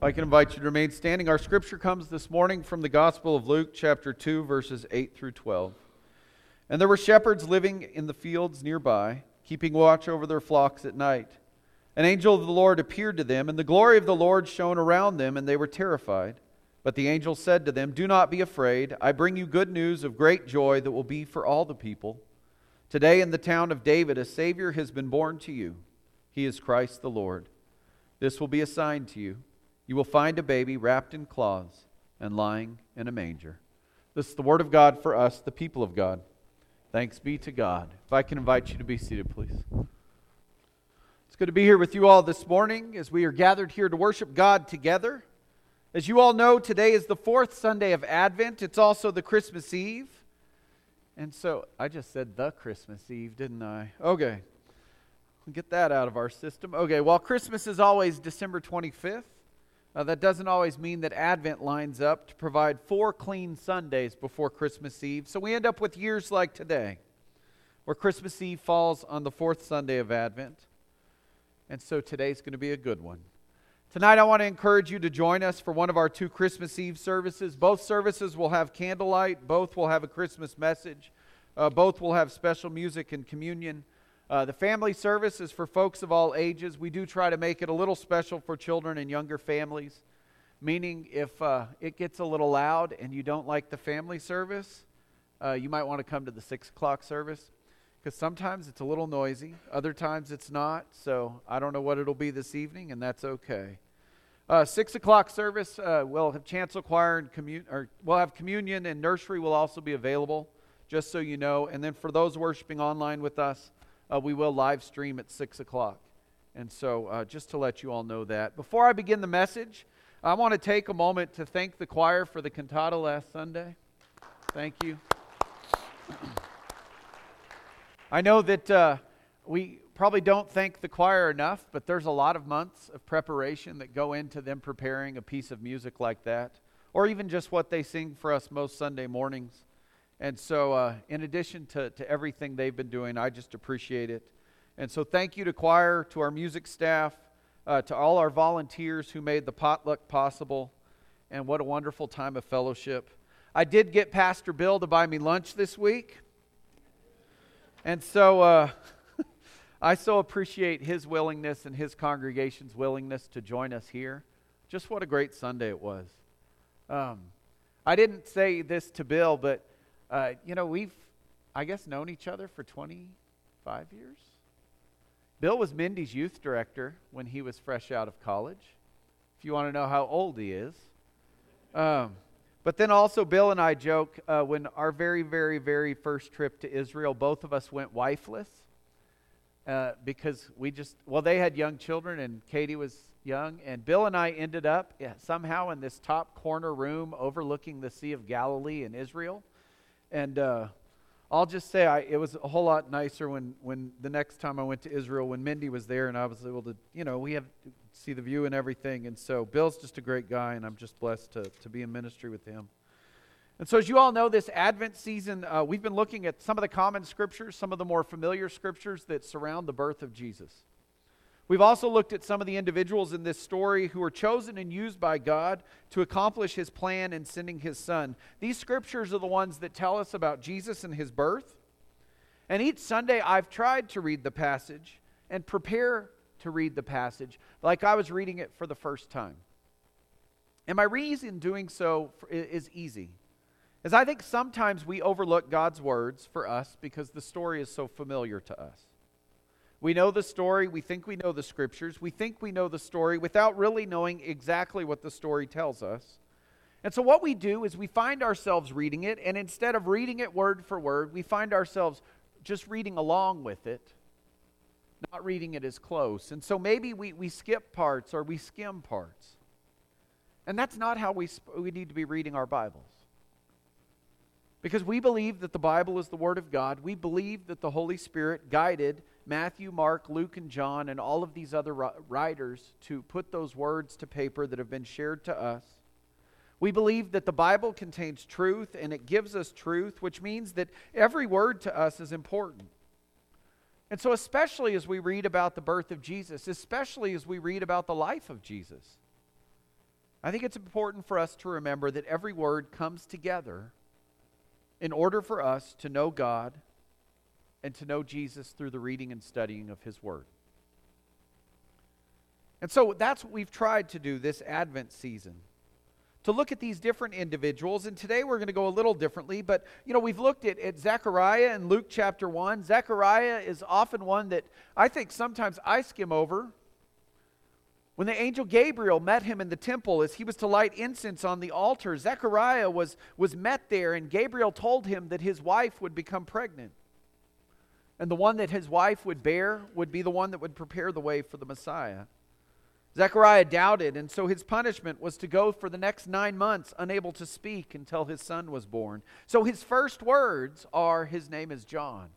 I can invite you to remain standing. Our scripture comes this morning from the Gospel of Luke, chapter 2, verses 8 through 12. And there were shepherds living in the fields nearby, keeping watch over their flocks at night. An angel of the Lord appeared to them, and the glory of the Lord shone around them, and they were terrified. But the angel said to them, Do not be afraid. I bring you good news of great joy that will be for all the people. Today in the town of David, a Savior has been born to you. He is Christ the Lord. This will be a sign to you you will find a baby wrapped in cloths and lying in a manger. This is the word of God for us, the people of God. Thanks be to God. If I can invite you to be seated, please. It's good to be here with you all this morning as we are gathered here to worship God together. As you all know, today is the fourth Sunday of Advent. It's also the Christmas Eve. And so I just said the Christmas Eve, didn't I? Okay. Get that out of our system. Okay, while Christmas is always December 25th, uh, that doesn't always mean that Advent lines up to provide four clean Sundays before Christmas Eve. So we end up with years like today, where Christmas Eve falls on the fourth Sunday of Advent. And so today's going to be a good one. Tonight, I want to encourage you to join us for one of our two Christmas Eve services. Both services will have candlelight, both will have a Christmas message, uh, both will have special music and communion. Uh, the family service is for folks of all ages. We do try to make it a little special for children and younger families, meaning if uh, it gets a little loud and you don't like the family service, uh, you might want to come to the 6 o'clock service because sometimes it's a little noisy, other times it's not. So I don't know what it'll be this evening, and that's okay. Uh, six o'clock service, uh, we'll have chancel choir and commun- or we'll have communion and nursery will also be available, just so you know. And then for those worshiping online with us, uh, we will live stream at 6 o'clock. And so, uh, just to let you all know that. Before I begin the message, I want to take a moment to thank the choir for the cantata last Sunday. Thank you. I know that uh, we probably don't thank the choir enough, but there's a lot of months of preparation that go into them preparing a piece of music like that, or even just what they sing for us most Sunday mornings. And so, uh, in addition to, to everything they've been doing, I just appreciate it. And so, thank you to choir, to our music staff, uh, to all our volunteers who made the potluck possible. And what a wonderful time of fellowship. I did get Pastor Bill to buy me lunch this week. And so, uh, I so appreciate his willingness and his congregation's willingness to join us here. Just what a great Sunday it was. Um, I didn't say this to Bill, but uh, you know, we've, I guess, known each other for 25 years. Bill was Mindy's youth director when he was fresh out of college, if you want to know how old he is. Um, but then also, Bill and I joke uh, when our very, very, very first trip to Israel, both of us went wifeless uh, because we just, well, they had young children and Katie was young. And Bill and I ended up yeah, somehow in this top corner room overlooking the Sea of Galilee in Israel. And uh, I'll just say I, it was a whole lot nicer when, when the next time I went to Israel, when Mindy was there and I was able to, you know, we have see the view and everything. And so Bill's just a great guy, and I'm just blessed to, to be in ministry with him. And so, as you all know, this Advent season, uh, we've been looking at some of the common scriptures, some of the more familiar scriptures that surround the birth of Jesus. We've also looked at some of the individuals in this story who were chosen and used by God to accomplish his plan in sending his son. These scriptures are the ones that tell us about Jesus and his birth. And each Sunday, I've tried to read the passage and prepare to read the passage like I was reading it for the first time. And my reason doing so is easy. As I think sometimes we overlook God's words for us because the story is so familiar to us. We know the story. We think we know the scriptures. We think we know the story without really knowing exactly what the story tells us. And so, what we do is we find ourselves reading it, and instead of reading it word for word, we find ourselves just reading along with it, not reading it as close. And so, maybe we, we skip parts or we skim parts. And that's not how we, we need to be reading our Bibles. Because we believe that the Bible is the Word of God. We believe that the Holy Spirit guided Matthew, Mark, Luke, and John, and all of these other writers to put those words to paper that have been shared to us. We believe that the Bible contains truth and it gives us truth, which means that every word to us is important. And so, especially as we read about the birth of Jesus, especially as we read about the life of Jesus, I think it's important for us to remember that every word comes together in order for us to know God and to know Jesus through the reading and studying of His Word. And so that's what we've tried to do this Advent season. To look at these different individuals, and today we're going to go a little differently, but you know, we've looked at, at Zechariah in Luke chapter 1. Zechariah is often one that I think sometimes I skim over. When the angel Gabriel met him in the temple as he was to light incense on the altar, Zechariah was, was met there, and Gabriel told him that his wife would become pregnant. And the one that his wife would bear would be the one that would prepare the way for the Messiah. Zechariah doubted, and so his punishment was to go for the next nine months unable to speak until his son was born. So his first words are, His name is John,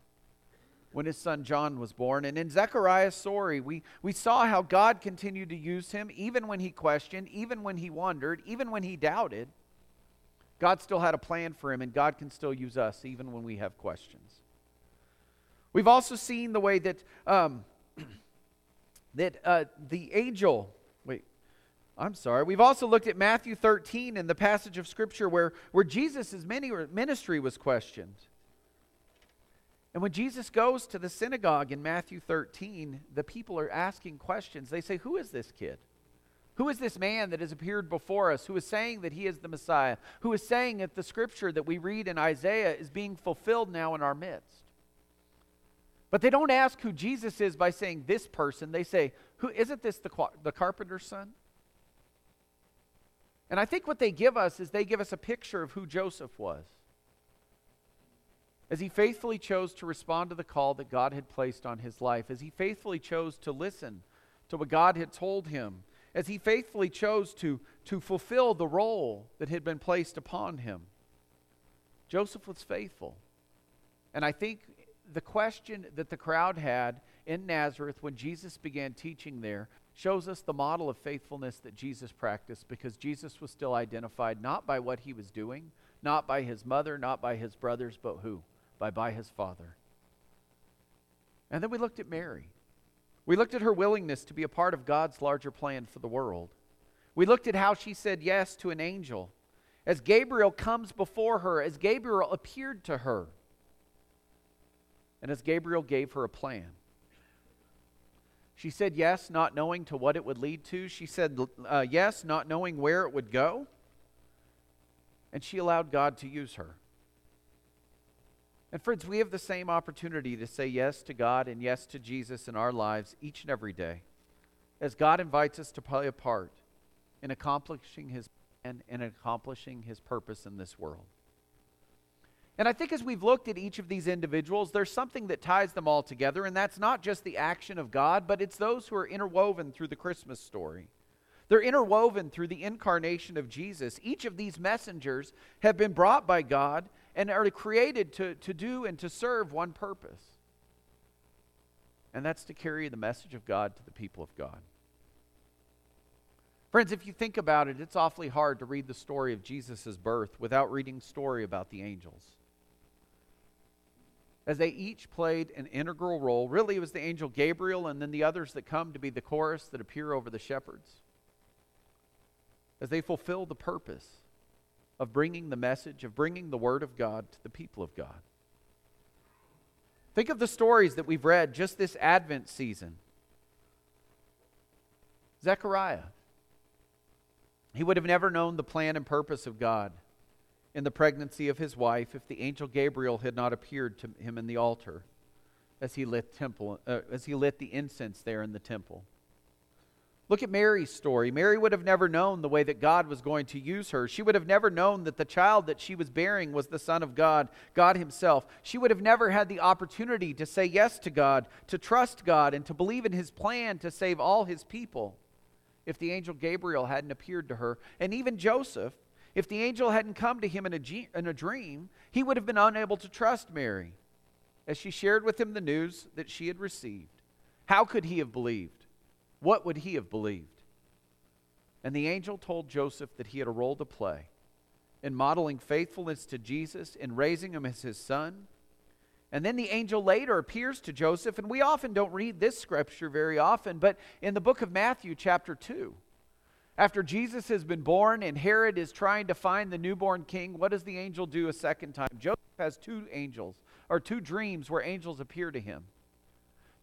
when his son John was born. And in Zechariah's story, we, we saw how God continued to use him even when he questioned, even when he wondered, even when he doubted. God still had a plan for him, and God can still use us even when we have questions. We've also seen the way that. Um, that uh, the angel, wait, I'm sorry. We've also looked at Matthew 13 in the passage of Scripture where, where Jesus' ministry was questioned. And when Jesus goes to the synagogue in Matthew 13, the people are asking questions. They say, Who is this kid? Who is this man that has appeared before us, who is saying that he is the Messiah, who is saying that the scripture that we read in Isaiah is being fulfilled now in our midst? But they don't ask who Jesus is by saying this person. They say, who isn't this the, the carpenter's son? And I think what they give us is they give us a picture of who Joseph was. As he faithfully chose to respond to the call that God had placed on his life, as he faithfully chose to listen to what God had told him, as he faithfully chose to, to fulfill the role that had been placed upon him. Joseph was faithful. And I think the question that the crowd had in Nazareth when Jesus began teaching there shows us the model of faithfulness that Jesus practiced because Jesus was still identified not by what he was doing, not by his mother, not by his brothers, but who? By by his father. And then we looked at Mary. We looked at her willingness to be a part of God's larger plan for the world. We looked at how she said yes to an angel. As Gabriel comes before her, as Gabriel appeared to her, and as Gabriel gave her a plan. She said yes, not knowing to what it would lead to. She said uh, yes, not knowing where it would go. And she allowed God to use her. And, friends, we have the same opportunity to say yes to God and yes to Jesus in our lives each and every day as God invites us to play a part in accomplishing His plan and accomplishing His purpose in this world. And I think as we've looked at each of these individuals, there's something that ties them all together, and that's not just the action of God, but it's those who are interwoven through the Christmas story. They're interwoven through the incarnation of Jesus. Each of these messengers have been brought by God and are created to, to do and to serve one purpose. And that's to carry the message of God to the people of God. Friends, if you think about it, it's awfully hard to read the story of Jesus' birth without reading the story about the angels as they each played an integral role. Really, it was the angel Gabriel and then the others that come to be the chorus that appear over the shepherds. As they fulfill the purpose of bringing the message, of bringing the word of God to the people of God. Think of the stories that we've read just this Advent season. Zechariah. He would have never known the plan and purpose of God in the pregnancy of his wife if the angel Gabriel had not appeared to him in the altar as he lit temple uh, as he lit the incense there in the temple. Look at Mary's story. Mary would have never known the way that God was going to use her. She would have never known that the child that she was bearing was the Son of God, God Himself. She would have never had the opportunity to say yes to God, to trust God, and to believe in His plan to save all His people if the angel Gabriel hadn't appeared to her. And even Joseph, if the angel hadn't come to him in a, in a dream, he would have been unable to trust Mary as she shared with him the news that she had received. How could he have believed? What would he have believed? And the angel told Joseph that he had a role to play in modeling faithfulness to Jesus, in raising him as his son. And then the angel later appears to Joseph, and we often don't read this scripture very often, but in the book of Matthew, chapter 2, After Jesus has been born and Herod is trying to find the newborn king, what does the angel do a second time? Joseph has two angels, or two dreams where angels appear to him.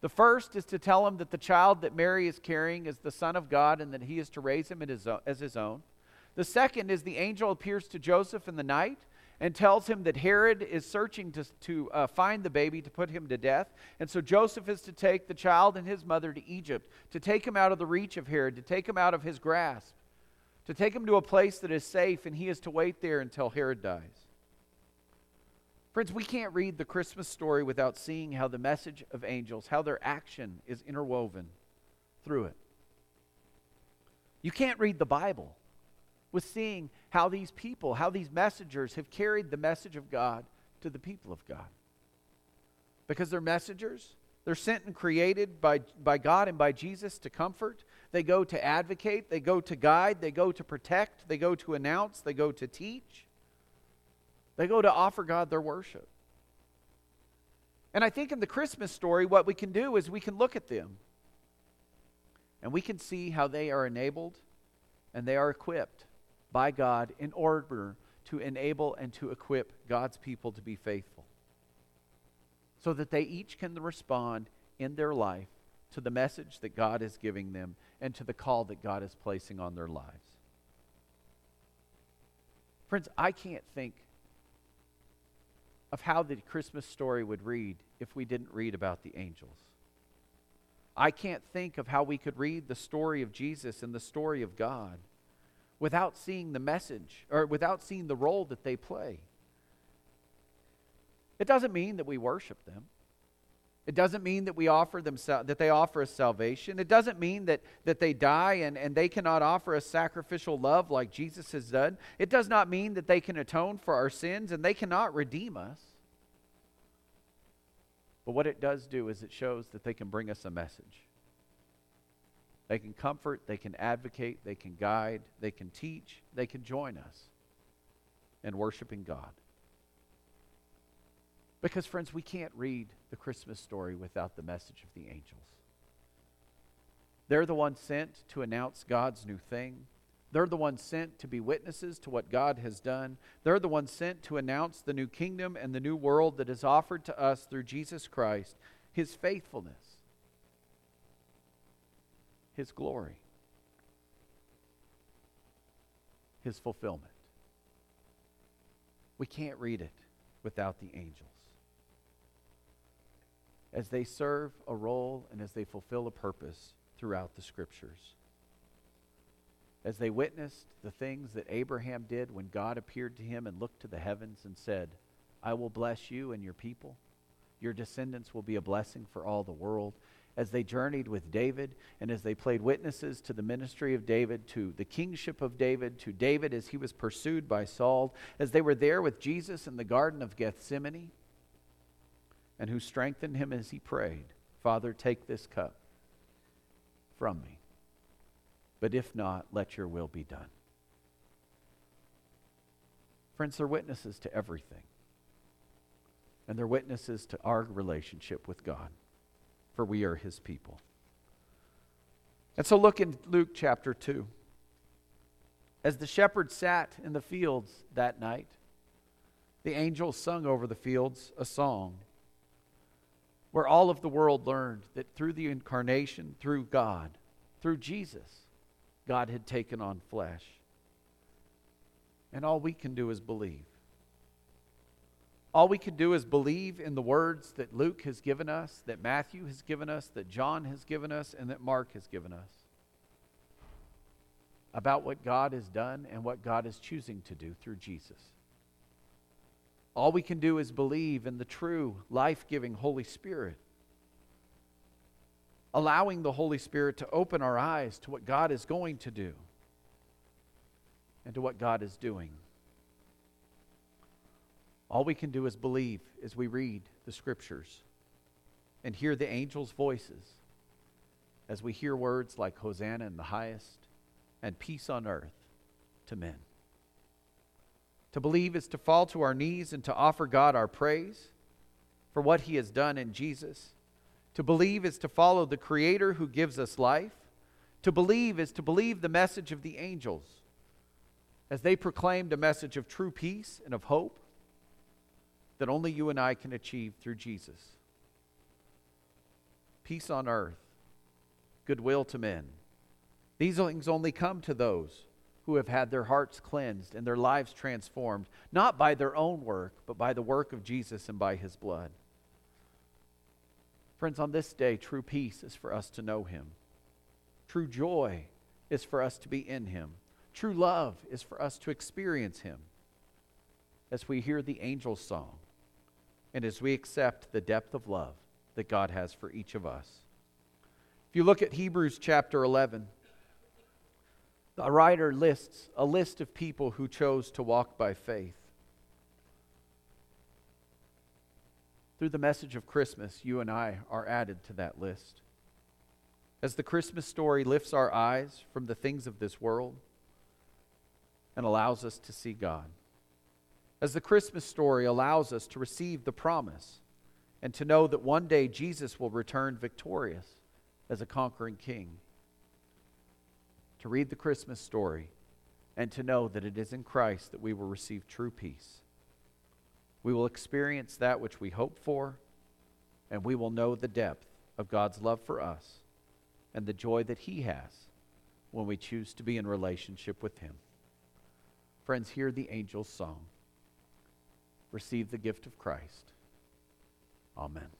The first is to tell him that the child that Mary is carrying is the Son of God and that he is to raise him as his own. The second is the angel appears to Joseph in the night and tells him that Herod is searching to, to uh, find the baby to put him to death. And so Joseph is to take the child and his mother to Egypt, to take him out of the reach of Herod, to take him out of his grasp, to take him to a place that is safe, and he is to wait there until Herod dies. Friends, we can't read the Christmas story without seeing how the message of angels, how their action is interwoven through it. You can't read the Bible with seeing how these people, how these messengers have carried the message of God to the people of God. Because they're messengers, they're sent and created by, by God and by Jesus to comfort. They go to advocate, they go to guide, they go to protect, they go to announce, they go to teach. They go to offer God their worship. And I think in the Christmas story, what we can do is we can look at them and we can see how they are enabled and they are equipped by God in order to enable and to equip God's people to be faithful. So that they each can respond in their life to the message that God is giving them and to the call that God is placing on their lives. Friends, I can't think of how the Christmas story would read if we didn't read about the angels. I can't think of how we could read the story of Jesus and the story of God without seeing the message or without seeing the role that they play. It doesn't mean that we worship them. It doesn't mean that we offer them that they offer us salvation. It doesn't mean that, that they die and, and they cannot offer us sacrificial love like Jesus has done. It does not mean that they can atone for our sins and they cannot redeem us. But what it does do is it shows that they can bring us a message. They can comfort, they can advocate, they can guide, they can teach, they can join us in worshiping God. Because, friends, we can't read the Christmas story without the message of the angels. They're the ones sent to announce God's new thing. They're the ones sent to be witnesses to what God has done. They're the ones sent to announce the new kingdom and the new world that is offered to us through Jesus Christ, his faithfulness, his glory, his fulfillment. We can't read it without the angels as they serve a role and as they fulfill a purpose throughout the scriptures. As they witnessed the things that Abraham did when God appeared to him and looked to the heavens and said, I will bless you and your people. Your descendants will be a blessing for all the world. As they journeyed with David and as they played witnesses to the ministry of David, to the kingship of David, to David as he was pursued by Saul, as they were there with Jesus in the Garden of Gethsemane, and who strengthened him as he prayed, Father, take this cup from me. But if not, let your will be done. Friends, they're witnesses to everything. And they're witnesses to our relationship with God, for we are his people. And so look in Luke chapter 2. As the shepherds sat in the fields that night, the angels sung over the fields a song where all of the world learned that through the incarnation, through God, through Jesus, God had taken on flesh. And all we can do is believe. All we can do is believe in the words that Luke has given us, that Matthew has given us, that John has given us, and that Mark has given us about what God has done and what God is choosing to do through Jesus. All we can do is believe in the true, life giving Holy Spirit. Allowing the Holy Spirit to open our eyes to what God is going to do and to what God is doing. All we can do is believe as we read the Scriptures and hear the angels' voices as we hear words like Hosanna in the highest and peace on earth to men. To believe is to fall to our knees and to offer God our praise for what he has done in Jesus. To believe is to follow the Creator who gives us life. To believe is to believe the message of the angels as they proclaimed a message of true peace and of hope that only you and I can achieve through Jesus. Peace on earth, goodwill to men. These things only come to those who have had their hearts cleansed and their lives transformed, not by their own work, but by the work of Jesus and by his blood. Friends, on this day, true peace is for us to know him. True joy is for us to be in him. True love is for us to experience him as we hear the angel's song and as we accept the depth of love that God has for each of us. If you look at Hebrews chapter 11, the writer lists a list of people who chose to walk by faith. Through the message of Christmas, you and I are added to that list. As the Christmas story lifts our eyes from the things of this world and allows us to see God as the Christmas story allows us to receive the promise and to know that one day Jesus will return victorious as a conquering king. To read the Christmas story and to know that it is in Christ that we will receive true peace. We will experience that which we hope for, and we will know the depth of God's love for us and the joy that He has when we choose to be in relationship with Him. Friends, hear the angel's song receive the gift of Christ. Amen.